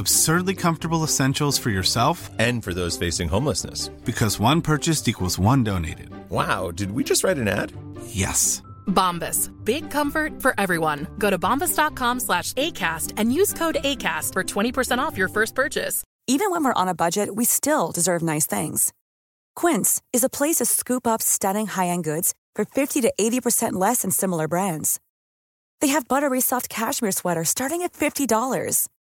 Absurdly comfortable essentials for yourself And for those facing homelessness. because one purchased equals one donated. Wow, did we just write an ad? Yes. Bombas. Big comfort for everyone. Go to bombas.com slash ACAST and use code ACAST for 20% off your first purchase. Even when we're on a budget, we still deserve nice things. Quince is a place to scoop up stunning high-end goods for 50 to 80% less than similar brands. They have buttery soft cashmere sweaters starting at $50,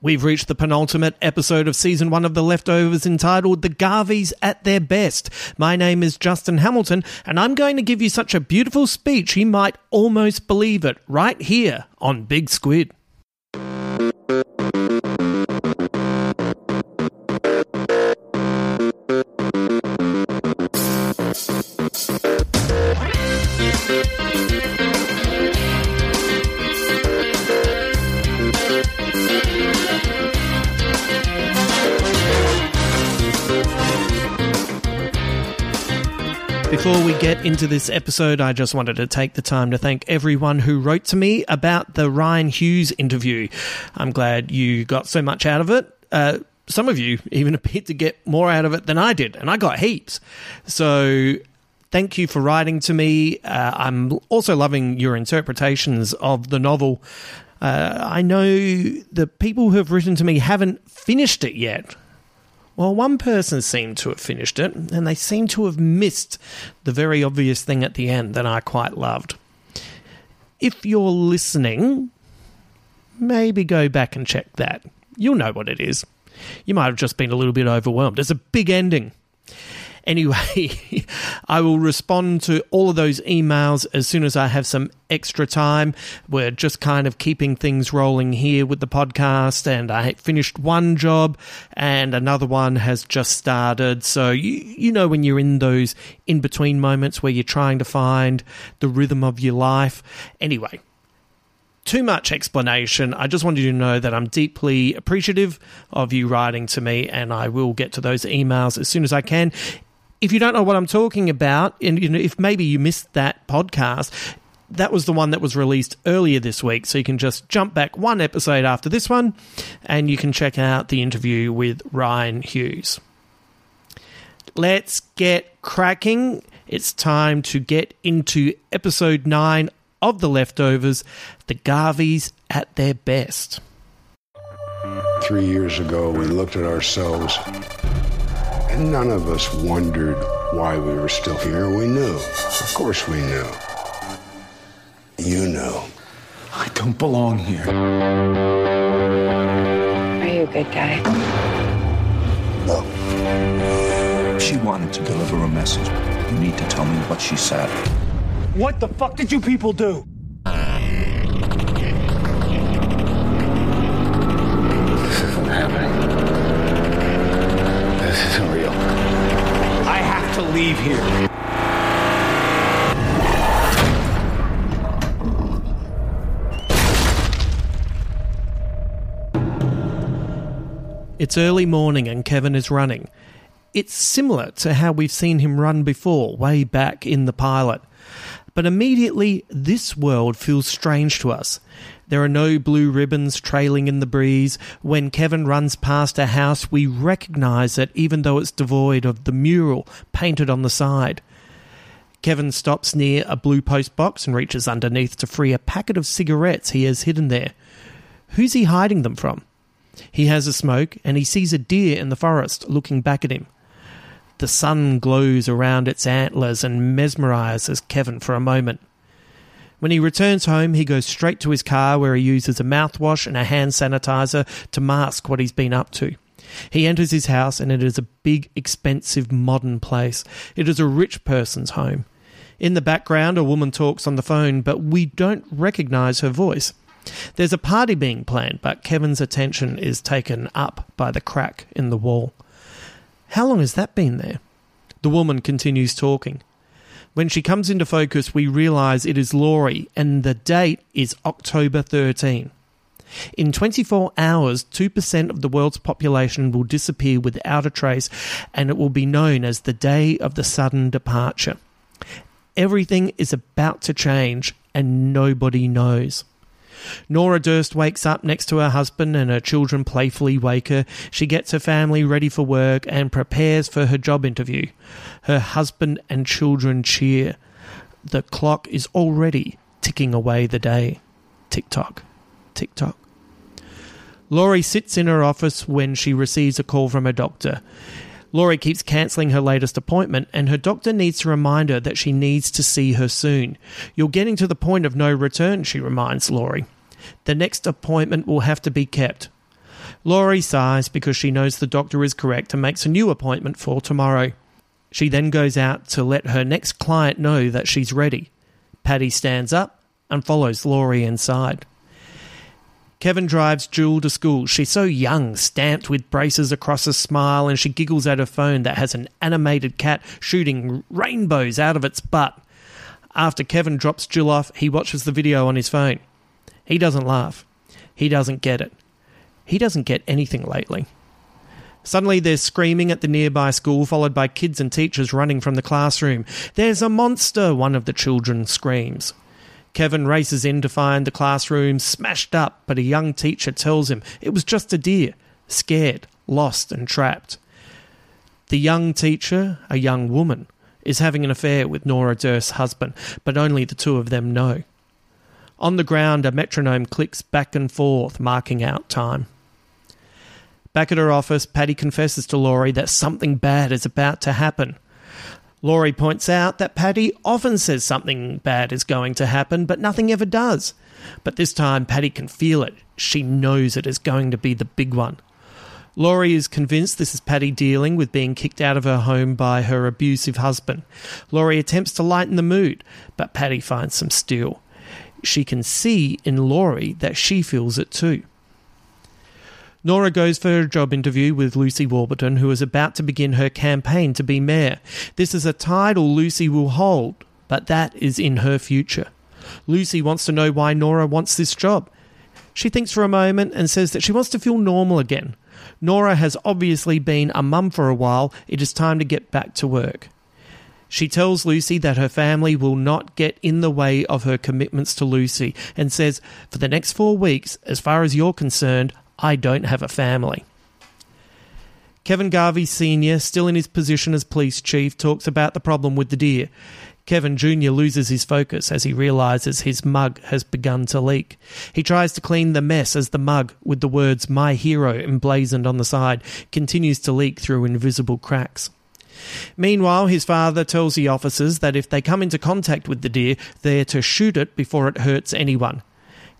We've reached the penultimate episode of season one of The Leftovers entitled The Garveys at Their Best. My name is Justin Hamilton, and I'm going to give you such a beautiful speech you might almost believe it right here on Big Squid. Before we get into this episode, I just wanted to take the time to thank everyone who wrote to me about the Ryan Hughes interview. I'm glad you got so much out of it. Uh, some of you even appeared to get more out of it than I did, and I got heaps. So thank you for writing to me. Uh, I'm also loving your interpretations of the novel. Uh, I know the people who have written to me haven't finished it yet. Well, one person seemed to have finished it, and they seem to have missed the very obvious thing at the end that I quite loved. If you're listening, maybe go back and check that. You'll know what it is. You might have just been a little bit overwhelmed. It's a big ending. Anyway, I will respond to all of those emails as soon as I have some extra time. We're just kind of keeping things rolling here with the podcast, and I finished one job and another one has just started. So, you, you know, when you're in those in between moments where you're trying to find the rhythm of your life. Anyway, too much explanation. I just wanted you to know that I'm deeply appreciative of you writing to me, and I will get to those emails as soon as I can. If you don't know what I'm talking about, and you know, if maybe you missed that podcast, that was the one that was released earlier this week. So you can just jump back one episode after this one, and you can check out the interview with Ryan Hughes. Let's get cracking. It's time to get into episode 9 of The Leftovers The Garveys at Their Best. Three years ago, we looked at ourselves, and none of us wondered why we were still here. We knew. Of course, we knew. You know. I don't belong here. Are you a good guy? No. She wanted to deliver a message. You need to tell me what she said. What the fuck did you people do? Here. It's early morning and Kevin is running. It's similar to how we've seen him run before, way back in the pilot. But immediately, this world feels strange to us. There are no blue ribbons trailing in the breeze. When Kevin runs past a house, we recognize it even though it's devoid of the mural painted on the side. Kevin stops near a blue post box and reaches underneath to free a packet of cigarettes he has hidden there. Who's he hiding them from? He has a smoke and he sees a deer in the forest looking back at him. The sun glows around its antlers and mesmerizes Kevin for a moment. When he returns home, he goes straight to his car where he uses a mouthwash and a hand sanitizer to mask what he's been up to. He enters his house and it is a big, expensive, modern place. It is a rich person's home. In the background, a woman talks on the phone, but we don't recognize her voice. There's a party being planned, but Kevin's attention is taken up by the crack in the wall. How long has that been there? The woman continues talking. When she comes into focus, we realize it is Laurie, and the date is October 13. In 24 hours, 2% of the world's population will disappear without a trace, and it will be known as the day of the sudden departure. Everything is about to change, and nobody knows. Nora Durst wakes up next to her husband and her children playfully wake her. She gets her family ready for work and prepares for her job interview. Her husband and children cheer. The clock is already ticking away the day. Tick tock, tick tock. Laurie sits in her office when she receives a call from her doctor. Laurie keeps cancelling her latest appointment, and her doctor needs to remind her that she needs to see her soon. You're getting to the point of no return, she reminds Laurie. The next appointment will have to be kept. Laurie sighs because she knows the doctor is correct and makes a new appointment for tomorrow. She then goes out to let her next client know that she's ready. Patty stands up and follows Laurie inside. Kevin drives Jill to school. She's so young, stamped with braces across her smile, and she giggles at her phone that has an animated cat shooting rainbows out of its butt. After Kevin drops Jill off, he watches the video on his phone. He doesn't laugh. He doesn't get it. He doesn't get anything lately. Suddenly, there's screaming at the nearby school, followed by kids and teachers running from the classroom. There's a monster, one of the children screams. Kevin races in to find the classroom smashed up, but a young teacher tells him it was just a deer, scared, lost, and trapped. The young teacher, a young woman, is having an affair with Nora Durst's husband, but only the two of them know. On the ground, a metronome clicks back and forth, marking out time. Back at her office, Patty confesses to Laurie that something bad is about to happen. Laurie points out that Patty often says something bad is going to happen, but nothing ever does. But this time, Patty can feel it. She knows it is going to be the big one. Laurie is convinced this is Patty dealing with being kicked out of her home by her abusive husband. Laurie attempts to lighten the mood, but Patty finds some steel. She can see in Laurie that she feels it too. Nora goes for a job interview with Lucy Warburton, who is about to begin her campaign to be mayor. This is a title Lucy will hold, but that is in her future. Lucy wants to know why Nora wants this job. She thinks for a moment and says that she wants to feel normal again. Nora has obviously been a mum for a while. It is time to get back to work. She tells Lucy that her family will not get in the way of her commitments to Lucy and says, For the next four weeks, as far as you're concerned, I don't have a family. Kevin Garvey Sr., still in his position as police chief, talks about the problem with the deer. Kevin Jr. loses his focus as he realizes his mug has begun to leak. He tries to clean the mess as the mug, with the words My Hero emblazoned on the side, continues to leak through invisible cracks. Meanwhile, his father tells the officers that if they come into contact with the deer, they're to shoot it before it hurts anyone.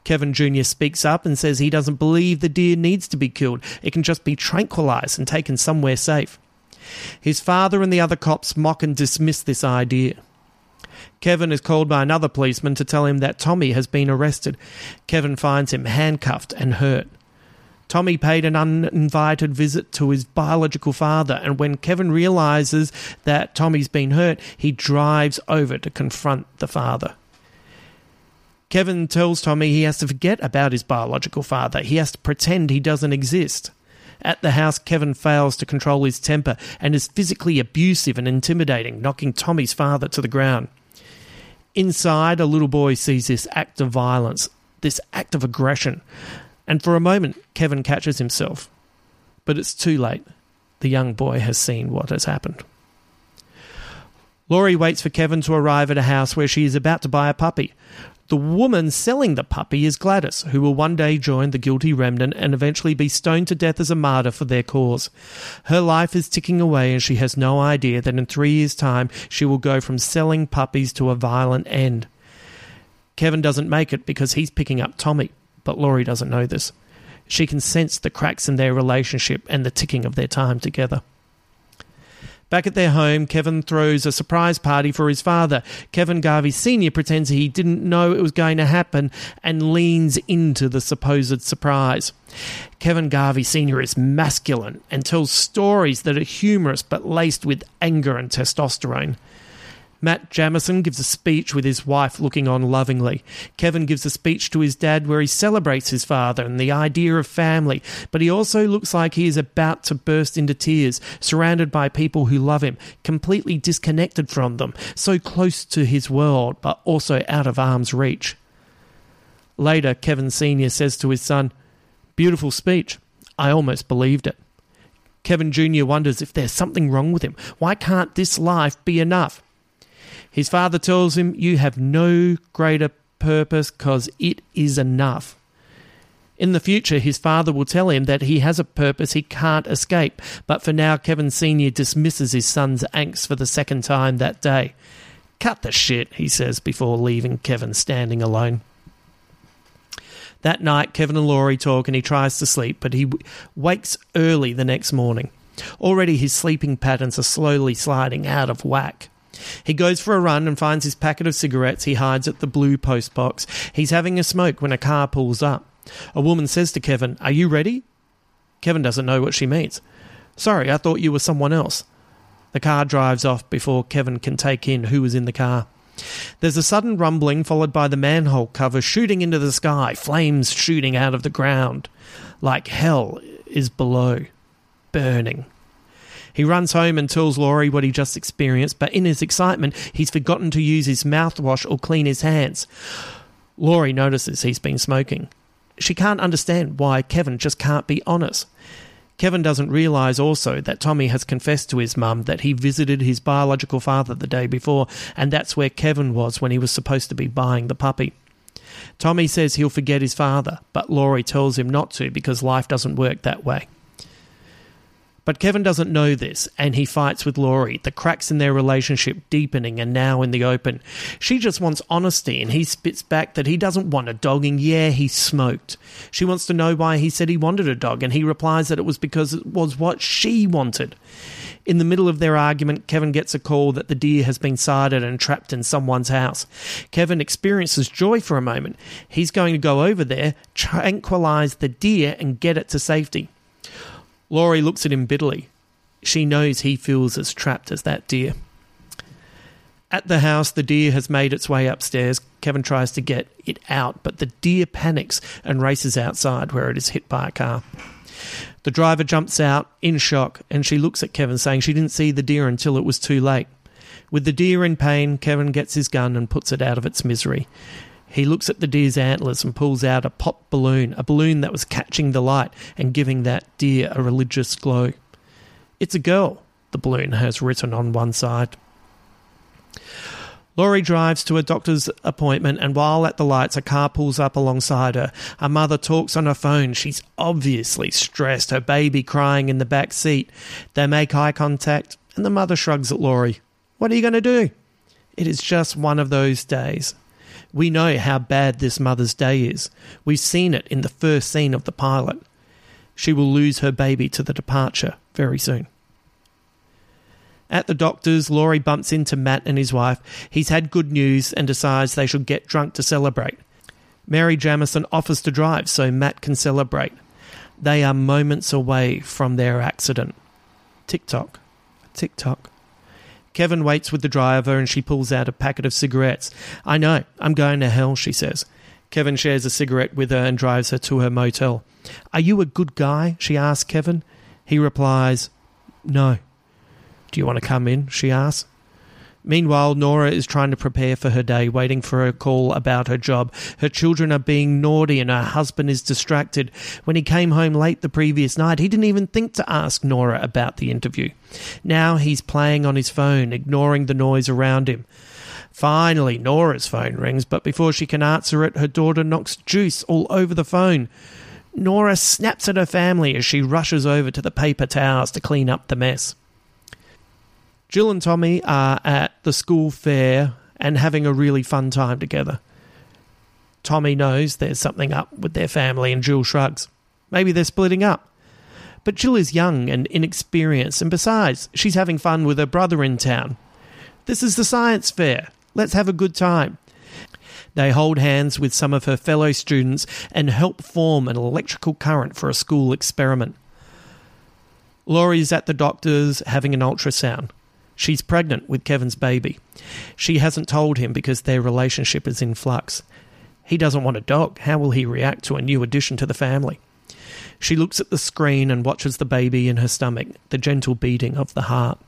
Kevin Jr. speaks up and says he doesn't believe the deer needs to be killed. It can just be tranquilized and taken somewhere safe. His father and the other cops mock and dismiss this idea. Kevin is called by another policeman to tell him that Tommy has been arrested. Kevin finds him handcuffed and hurt. Tommy paid an uninvited visit to his biological father, and when Kevin realizes that Tommy's been hurt, he drives over to confront the father. Kevin tells Tommy he has to forget about his biological father. He has to pretend he doesn't exist. At the house, Kevin fails to control his temper and is physically abusive and intimidating, knocking Tommy's father to the ground. Inside, a little boy sees this act of violence, this act of aggression, and for a moment, Kevin catches himself. But it's too late. The young boy has seen what has happened. Laurie waits for Kevin to arrive at a house where she is about to buy a puppy. The woman selling the puppy is Gladys, who will one day join the guilty remnant and eventually be stoned to death as a martyr for their cause. Her life is ticking away, and she has no idea that in three years' time she will go from selling puppies to a violent end. Kevin doesn't make it because he's picking up Tommy, but Laurie doesn't know this. She can sense the cracks in their relationship and the ticking of their time together. Back at their home, Kevin throws a surprise party for his father. Kevin Garvey Sr. pretends he didn't know it was going to happen and leans into the supposed surprise. Kevin Garvey Sr. is masculine and tells stories that are humorous but laced with anger and testosterone. Matt Jamison gives a speech with his wife looking on lovingly. Kevin gives a speech to his dad where he celebrates his father and the idea of family, but he also looks like he is about to burst into tears, surrounded by people who love him, completely disconnected from them, so close to his world, but also out of arm's reach. Later, Kevin Sr. says to his son, Beautiful speech. I almost believed it. Kevin Jr. wonders if there's something wrong with him. Why can't this life be enough? His father tells him, You have no greater purpose because it is enough. In the future, his father will tell him that he has a purpose he can't escape, but for now, Kevin Sr. dismisses his son's angst for the second time that day. Cut the shit, he says before leaving Kevin standing alone. That night, Kevin and Laurie talk and he tries to sleep, but he w- wakes early the next morning. Already his sleeping patterns are slowly sliding out of whack. He goes for a run and finds his packet of cigarettes he hides at the blue post box. He's having a smoke when a car pulls up. A woman says to Kevin, Are you ready? Kevin doesn't know what she means. Sorry, I thought you were someone else. The car drives off before Kevin can take in who was in the car. There's a sudden rumbling followed by the manhole cover shooting into the sky, flames shooting out of the ground. Like hell is below, burning. He runs home and tells Laurie what he just experienced, but in his excitement, he's forgotten to use his mouthwash or clean his hands. Laurie notices he's been smoking. She can't understand why Kevin just can't be honest. Kevin doesn't realise also that Tommy has confessed to his mum that he visited his biological father the day before, and that's where Kevin was when he was supposed to be buying the puppy. Tommy says he'll forget his father, but Laurie tells him not to because life doesn't work that way. But Kevin doesn't know this, and he fights with Laurie, the cracks in their relationship deepening and now in the open. She just wants honesty, and he spits back that he doesn't want a dog, and yeah, he smoked. She wants to know why he said he wanted a dog, and he replies that it was because it was what she wanted. In the middle of their argument, Kevin gets a call that the deer has been sighted and trapped in someone's house. Kevin experiences joy for a moment. He's going to go over there, tranquilize the deer, and get it to safety. Laurie looks at him bitterly. She knows he feels as trapped as that deer. At the house, the deer has made its way upstairs. Kevin tries to get it out, but the deer panics and races outside where it is hit by a car. The driver jumps out in shock and she looks at Kevin, saying she didn't see the deer until it was too late. With the deer in pain, Kevin gets his gun and puts it out of its misery. He looks at the deer's antlers and pulls out a pop balloon, a balloon that was catching the light and giving that deer a religious glow. It's a girl, the balloon has written on one side. Laurie drives to a doctor's appointment, and while at the lights, a car pulls up alongside her. Her mother talks on her phone. She's obviously stressed, her baby crying in the back seat. They make eye contact, and the mother shrugs at Laurie. What are you going to do? It is just one of those days. We know how bad this Mother's Day is. We've seen it in the first scene of the pilot. She will lose her baby to the departure very soon. At the doctor's, Laurie bumps into Matt and his wife. He's had good news and decides they should get drunk to celebrate. Mary Jamison offers to drive so Matt can celebrate. They are moments away from their accident. Tick tock, tick tock. Kevin waits with the driver and she pulls out a packet of cigarettes. I know, I'm going to hell, she says. Kevin shares a cigarette with her and drives her to her motel. Are you a good guy? she asks Kevin. He replies, No. Do you want to come in? she asks. Meanwhile, Nora is trying to prepare for her day, waiting for a call about her job. Her children are being naughty and her husband is distracted. When he came home late the previous night, he didn't even think to ask Nora about the interview. Now he's playing on his phone, ignoring the noise around him. Finally, Nora's phone rings, but before she can answer it, her daughter knocks juice all over the phone. Nora snaps at her family as she rushes over to the paper towels to clean up the mess. Jill and Tommy are at the school fair and having a really fun time together. Tommy knows there's something up with their family, and Jill shrugs. Maybe they're splitting up. But Jill is young and inexperienced, and besides, she's having fun with her brother in town. This is the science fair. Let's have a good time. They hold hands with some of her fellow students and help form an electrical current for a school experiment. Laurie is at the doctor's having an ultrasound. She's pregnant with Kevin's baby. She hasn't told him because their relationship is in flux. He doesn't want a dog. How will he react to a new addition to the family? She looks at the screen and watches the baby in her stomach, the gentle beating of the heart.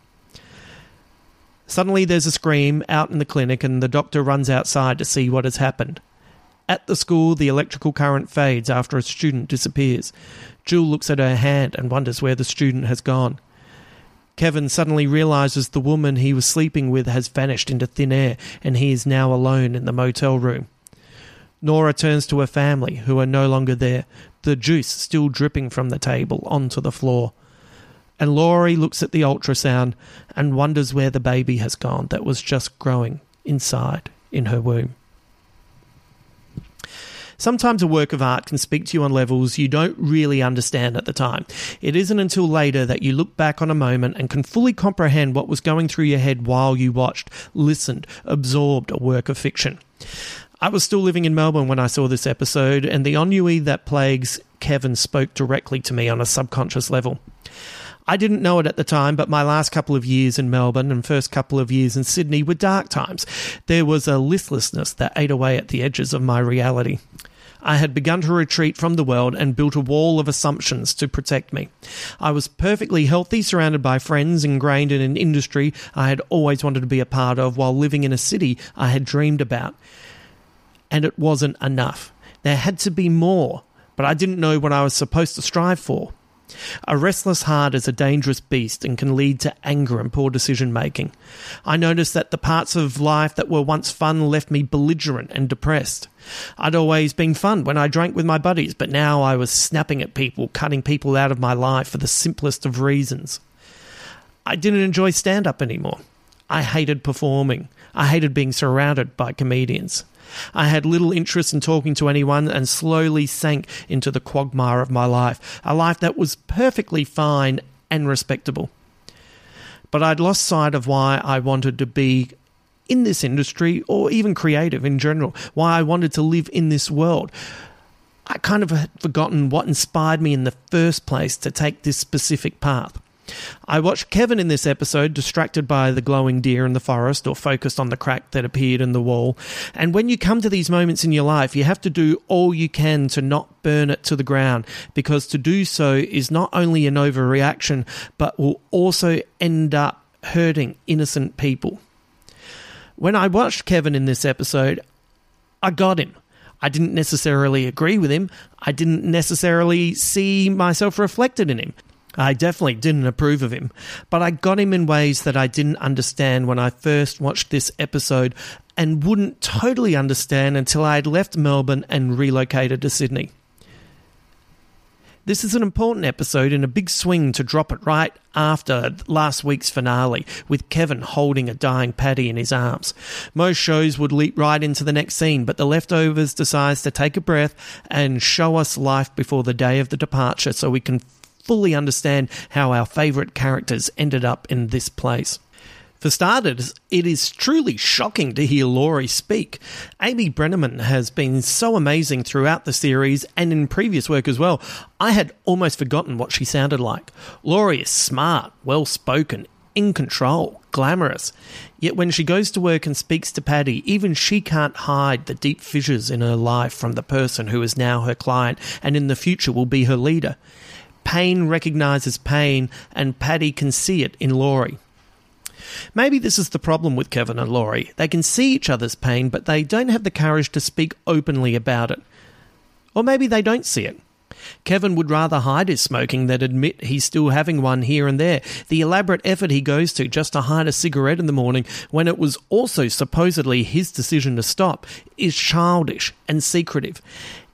Suddenly, there's a scream out in the clinic, and the doctor runs outside to see what has happened. At the school, the electrical current fades after a student disappears. Jill looks at her hand and wonders where the student has gone. Kevin suddenly realizes the woman he was sleeping with has vanished into thin air and he is now alone in the motel room. Nora turns to her family, who are no longer there, the juice still dripping from the table onto the floor. And Laurie looks at the ultrasound and wonders where the baby has gone that was just growing inside in her womb. Sometimes a work of art can speak to you on levels you don't really understand at the time. It isn't until later that you look back on a moment and can fully comprehend what was going through your head while you watched, listened, absorbed a work of fiction. I was still living in Melbourne when I saw this episode, and the ennui that plagues Kevin spoke directly to me on a subconscious level. I didn't know it at the time, but my last couple of years in Melbourne and first couple of years in Sydney were dark times. There was a listlessness that ate away at the edges of my reality. I had begun to retreat from the world and built a wall of assumptions to protect me. I was perfectly healthy, surrounded by friends, ingrained in an industry I had always wanted to be a part of, while living in a city I had dreamed about. And it wasn't enough. There had to be more, but I didn't know what I was supposed to strive for. A restless heart is a dangerous beast and can lead to anger and poor decision making. I noticed that the parts of life that were once fun left me belligerent and depressed. I'd always been fun when I drank with my buddies, but now I was snapping at people, cutting people out of my life for the simplest of reasons. I didn't enjoy stand up anymore. I hated performing. I hated being surrounded by comedians. I had little interest in talking to anyone and slowly sank into the quagmire of my life, a life that was perfectly fine and respectable. But I'd lost sight of why I wanted to be in this industry or even creative in general, why I wanted to live in this world. I kind of had forgotten what inspired me in the first place to take this specific path. I watched Kevin in this episode distracted by the glowing deer in the forest or focused on the crack that appeared in the wall. And when you come to these moments in your life, you have to do all you can to not burn it to the ground because to do so is not only an overreaction but will also end up hurting innocent people. When I watched Kevin in this episode, I got him. I didn't necessarily agree with him. I didn't necessarily see myself reflected in him. I definitely didn't approve of him, but I got him in ways that I didn't understand when I first watched this episode and wouldn't totally understand until I had left Melbourne and relocated to Sydney. This is an important episode and a big swing to drop it right after last week's finale, with Kevin holding a dying Patty in his arms. Most shows would leap right into the next scene, but The Leftovers decides to take a breath and show us life before the day of the departure so we can fully understand how our favourite characters ended up in this place. For starters, it is truly shocking to hear Laurie speak. Amy Brenneman has been so amazing throughout the series and in previous work as well. I had almost forgotten what she sounded like. Laurie is smart, well spoken, in control, glamorous. Yet when she goes to work and speaks to Patty, even she can't hide the deep fissures in her life from the person who is now her client and in the future will be her leader. Pain recognizes pain, and Patty can see it in Laurie. Maybe this is the problem with Kevin and Laurie. They can see each other's pain, but they don't have the courage to speak openly about it. Or maybe they don't see it. Kevin would rather hide his smoking than admit he's still having one here and there. The elaborate effort he goes to just to hide a cigarette in the morning when it was also supposedly his decision to stop is childish and secretive.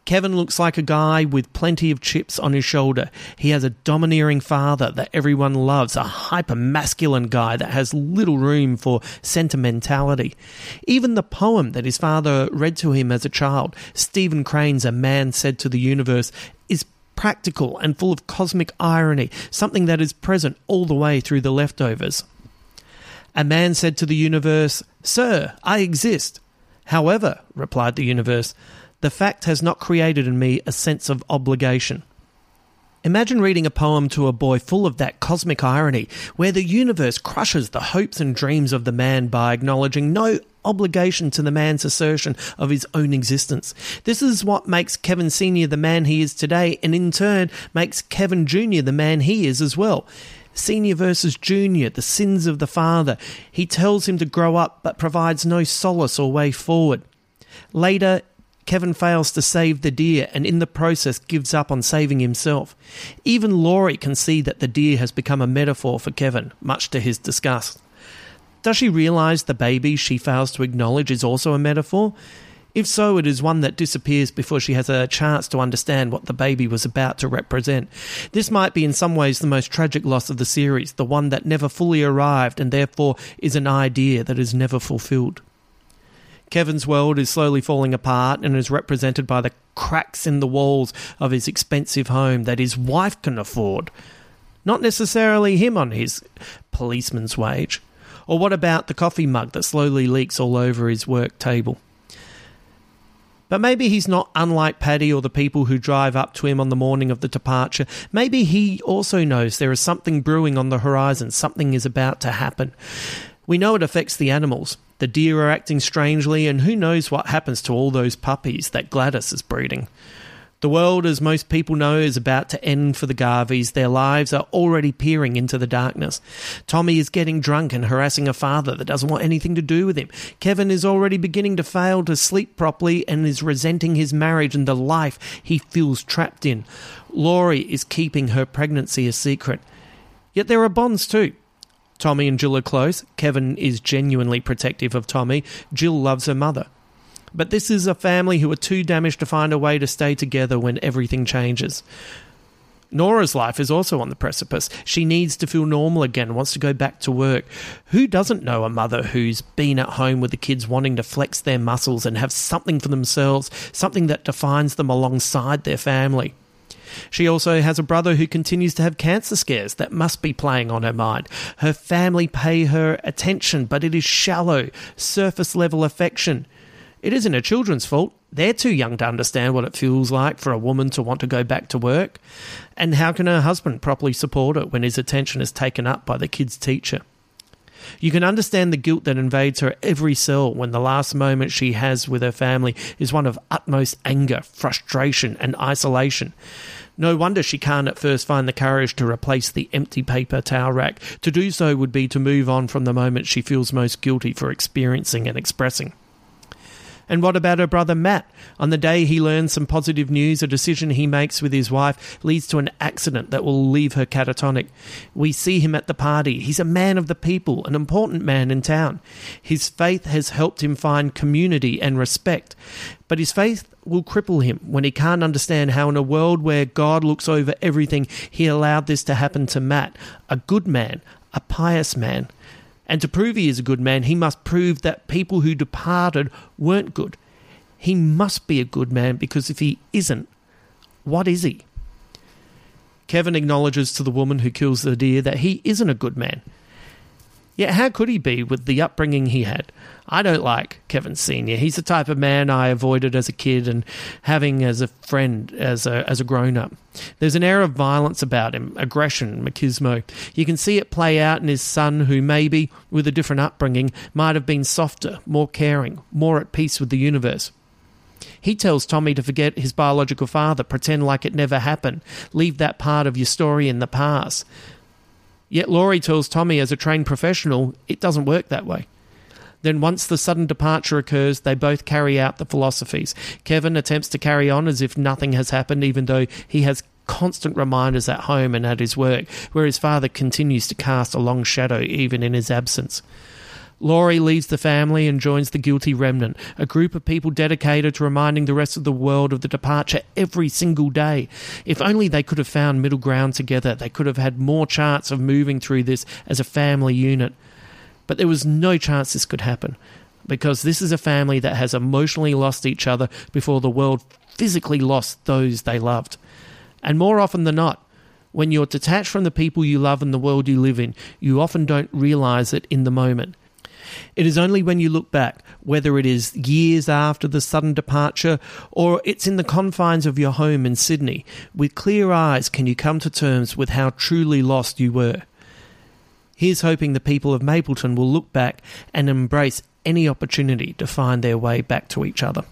Kevin looks like a guy with plenty of chips on his shoulder. He has a domineering father that everyone loves, a hyper masculine guy that has little room for sentimentality. Even the poem that his father read to him as a child, Stephen Crane's A Man Said to the Universe, is practical and full of cosmic irony, something that is present all the way through the leftovers. A man said to the universe, Sir, I exist. However, replied the universe, the fact has not created in me a sense of obligation. Imagine reading a poem to a boy full of that cosmic irony, where the universe crushes the hopes and dreams of the man by acknowledging no obligation to the man's assertion of his own existence. This is what makes Kevin Sr. the man he is today, and in turn makes Kevin Jr. the man he is as well. Senior versus Junior, the sins of the father. He tells him to grow up, but provides no solace or way forward. Later, Kevin fails to save the deer and in the process gives up on saving himself. Even Laurie can see that the deer has become a metaphor for Kevin, much to his disgust. Does she realize the baby she fails to acknowledge is also a metaphor? If so, it is one that disappears before she has a chance to understand what the baby was about to represent. This might be in some ways the most tragic loss of the series, the one that never fully arrived and therefore is an idea that is never fulfilled. Kevin's world is slowly falling apart and is represented by the cracks in the walls of his expensive home that his wife can afford. Not necessarily him on his policeman's wage. Or what about the coffee mug that slowly leaks all over his work table? But maybe he's not unlike Patty or the people who drive up to him on the morning of the departure. Maybe he also knows there is something brewing on the horizon, something is about to happen. We know it affects the animals. The deer are acting strangely, and who knows what happens to all those puppies that Gladys is breeding. The world, as most people know, is about to end for the Garveys. Their lives are already peering into the darkness. Tommy is getting drunk and harassing a father that doesn't want anything to do with him. Kevin is already beginning to fail to sleep properly and is resenting his marriage and the life he feels trapped in. Laurie is keeping her pregnancy a secret. Yet there are bonds too. Tommy and Jill are close. Kevin is genuinely protective of Tommy. Jill loves her mother. But this is a family who are too damaged to find a way to stay together when everything changes. Nora's life is also on the precipice. She needs to feel normal again, wants to go back to work. Who doesn't know a mother who's been at home with the kids wanting to flex their muscles and have something for themselves, something that defines them alongside their family? She also has a brother who continues to have cancer scares that must be playing on her mind. Her family pay her attention, but it is shallow, surface level affection. It isn't her children's fault. They're too young to understand what it feels like for a woman to want to go back to work. And how can her husband properly support her when his attention is taken up by the kid's teacher? You can understand the guilt that invades her every cell when the last moment she has with her family is one of utmost anger, frustration, and isolation. No wonder she can't at first find the courage to replace the empty paper towel rack. To do so would be to move on from the moment she feels most guilty for experiencing and expressing. And what about her brother Matt? On the day he learns some positive news, a decision he makes with his wife leads to an accident that will leave her catatonic. We see him at the party. He's a man of the people, an important man in town. His faith has helped him find community and respect. But his faith will cripple him when he can't understand how, in a world where God looks over everything, he allowed this to happen to Matt, a good man, a pious man. And to prove he is a good man, he must prove that people who departed weren't good. He must be a good man because if he isn't, what is he? Kevin acknowledges to the woman who kills the deer that he isn't a good man. Yet, how could he be with the upbringing he had? I don't like Kevin Sr. He's the type of man I avoided as a kid and having as a friend as a, as a grown up. There's an air of violence about him, aggression, machismo. You can see it play out in his son, who maybe, with a different upbringing, might have been softer, more caring, more at peace with the universe. He tells Tommy to forget his biological father, pretend like it never happened, leave that part of your story in the past. Yet Laurie tells Tommy, as a trained professional, it doesn't work that way. Then, once the sudden departure occurs, they both carry out the philosophies. Kevin attempts to carry on as if nothing has happened, even though he has constant reminders at home and at his work, where his father continues to cast a long shadow even in his absence. Laurie leaves the family and joins the Guilty Remnant, a group of people dedicated to reminding the rest of the world of the departure every single day. If only they could have found middle ground together, they could have had more chance of moving through this as a family unit. But there was no chance this could happen, because this is a family that has emotionally lost each other before the world physically lost those they loved. And more often than not, when you're detached from the people you love and the world you live in, you often don't realize it in the moment. It is only when you look back, whether it is years after the sudden departure or it's in the confines of your home in Sydney, with clear eyes can you come to terms with how truly lost you were. Here's hoping the people of Mapleton will look back and embrace any opportunity to find their way back to each other.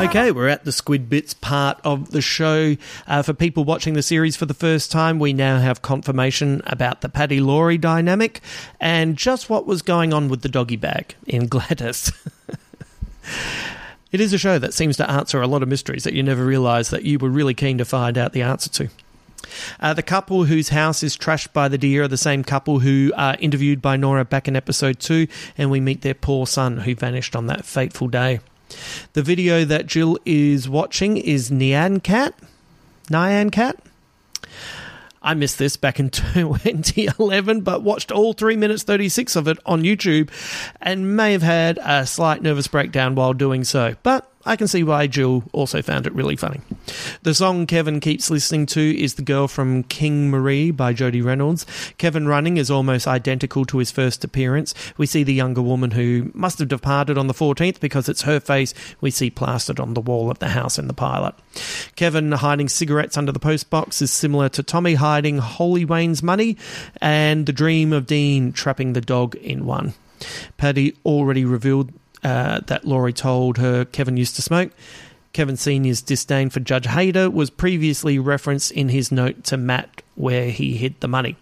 Okay, we're at the Squid Bits part of the show. Uh, for people watching the series for the first time, we now have confirmation about the Patty Laurie dynamic and just what was going on with the doggy bag in Gladys. it is a show that seems to answer a lot of mysteries that you never realised that you were really keen to find out the answer to. Uh, the couple whose house is trashed by the deer are the same couple who are interviewed by Nora back in episode 2, and we meet their poor son who vanished on that fateful day. The video that Jill is watching is Nyan Cat. Nyan Cat? I missed this back in 2011, but watched all 3 minutes 36 of it on YouTube and may have had a slight nervous breakdown while doing so. But I can see why Jill also found it really funny. The song Kevin keeps listening to is The Girl from King Marie by Jody Reynolds. Kevin running is almost identical to his first appearance. We see the younger woman who must have departed on the 14th because it's her face we see plastered on the wall of the house in the pilot. Kevin hiding cigarettes under the postbox is similar to Tommy hiding Holy Wayne's money and the dream of Dean trapping the dog in one. Patty already revealed uh, that Laurie told her Kevin used to smoke. Kevin Sr.'s disdain for Judge Hader was previously referenced in his note to Matt, where he hid the money.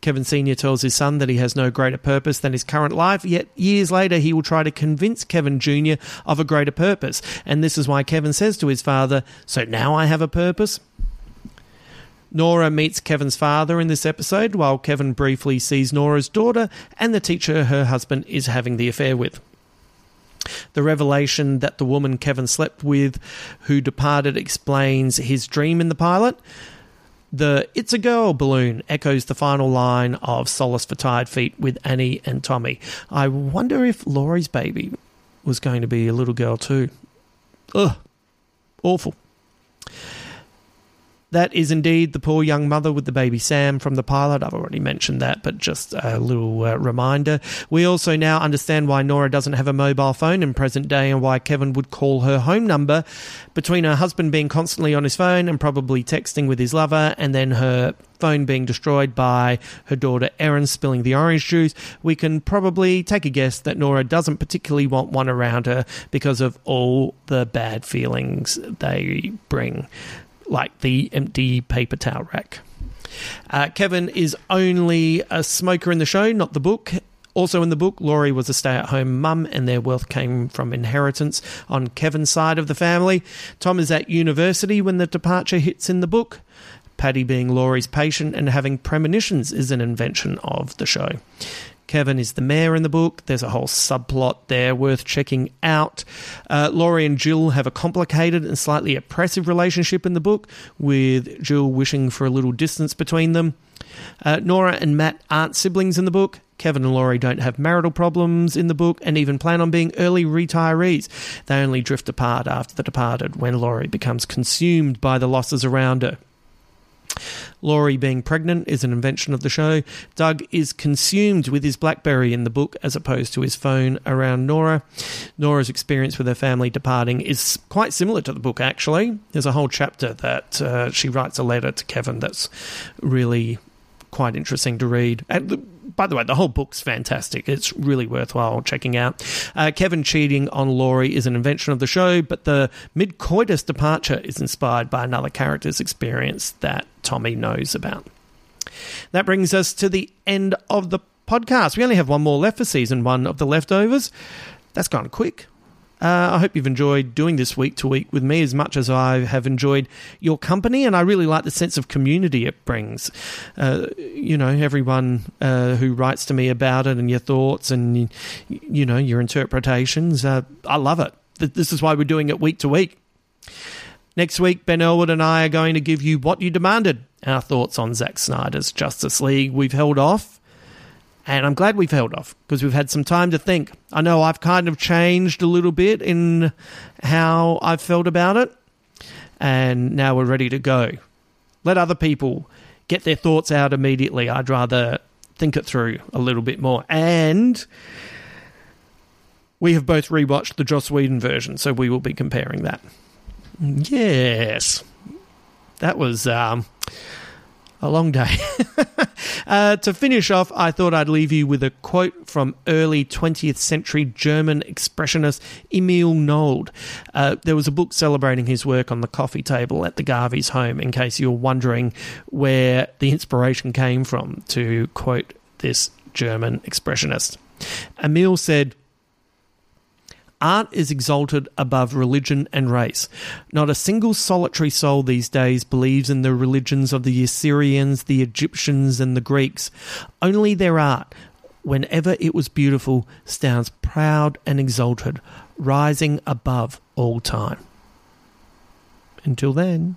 Kevin Sr. tells his son that he has no greater purpose than his current life, yet years later he will try to convince Kevin Jr. of a greater purpose. And this is why Kevin says to his father, So now I have a purpose? Nora meets Kevin's father in this episode, while Kevin briefly sees Nora's daughter and the teacher her husband is having the affair with. The revelation that the woman Kevin slept with, who departed, explains his dream in the pilot. The It's a Girl balloon echoes the final line of Solace for Tired Feet with Annie and Tommy. I wonder if Laurie's baby was going to be a little girl too. Ugh. Awful. That is indeed the poor young mother with the baby Sam from the pilot. I've already mentioned that, but just a little uh, reminder. We also now understand why Nora doesn't have a mobile phone in present day and why Kevin would call her home number. Between her husband being constantly on his phone and probably texting with his lover, and then her phone being destroyed by her daughter Erin spilling the orange juice, we can probably take a guess that Nora doesn't particularly want one around her because of all the bad feelings they bring like the empty paper towel rack. Uh, Kevin is only a smoker in the show, not the book. Also in the book, Laurie was a stay at home mum and their wealth came from inheritance on Kevin's side of the family. Tom is at university when the departure hits in the book. Patty being Laurie's patient and having premonitions is an invention of the show. Kevin is the mayor in the book. There's a whole subplot there worth checking out. Uh, Laurie and Jill have a complicated and slightly oppressive relationship in the book, with Jill wishing for a little distance between them. Uh, Nora and Matt aren't siblings in the book. Kevin and Laurie don't have marital problems in the book and even plan on being early retirees. They only drift apart after The Departed when Laurie becomes consumed by the losses around her. Laurie being pregnant is an invention of the show. Doug is consumed with his Blackberry in the book as opposed to his phone around Nora. Nora's experience with her family departing is quite similar to the book, actually. There's a whole chapter that uh, she writes a letter to Kevin that's really quite interesting to read. By the way, the whole book's fantastic. It's really worthwhile checking out. Uh, Kevin cheating on Laurie is an invention of the show, but the mid coitus departure is inspired by another character's experience that Tommy knows about. That brings us to the end of the podcast. We only have one more left for season one of The Leftovers. That's gone quick. Uh, I hope you've enjoyed doing this week to week with me as much as I have enjoyed your company, and I really like the sense of community it brings. Uh, you know, everyone uh, who writes to me about it and your thoughts and, you know, your interpretations. Uh, I love it. This is why we're doing it week to week. Next week, Ben Elwood and I are going to give you what you demanded our thoughts on Zack Snyder's Justice League. We've held off and I'm glad we've held off because we've had some time to think. I know I've kind of changed a little bit in how I've felt about it. And now we're ready to go. Let other people get their thoughts out immediately. I'd rather think it through a little bit more. And we have both rewatched the Joss Whedon version, so we will be comparing that. Yes. That was um, a long day. uh, to finish off, I thought I'd leave you with a quote from early 20th century German expressionist Emil Nolde. Uh, there was a book celebrating his work on the coffee table at the Garvey's home, in case you're wondering where the inspiration came from to quote this German expressionist. Emil said, art is exalted above religion and race. Not a single solitary soul these days believes in the religions of the Assyrians, the Egyptians, and the Greeks. Only their art, whenever it was beautiful, stands proud and exalted, rising above all time. Until then.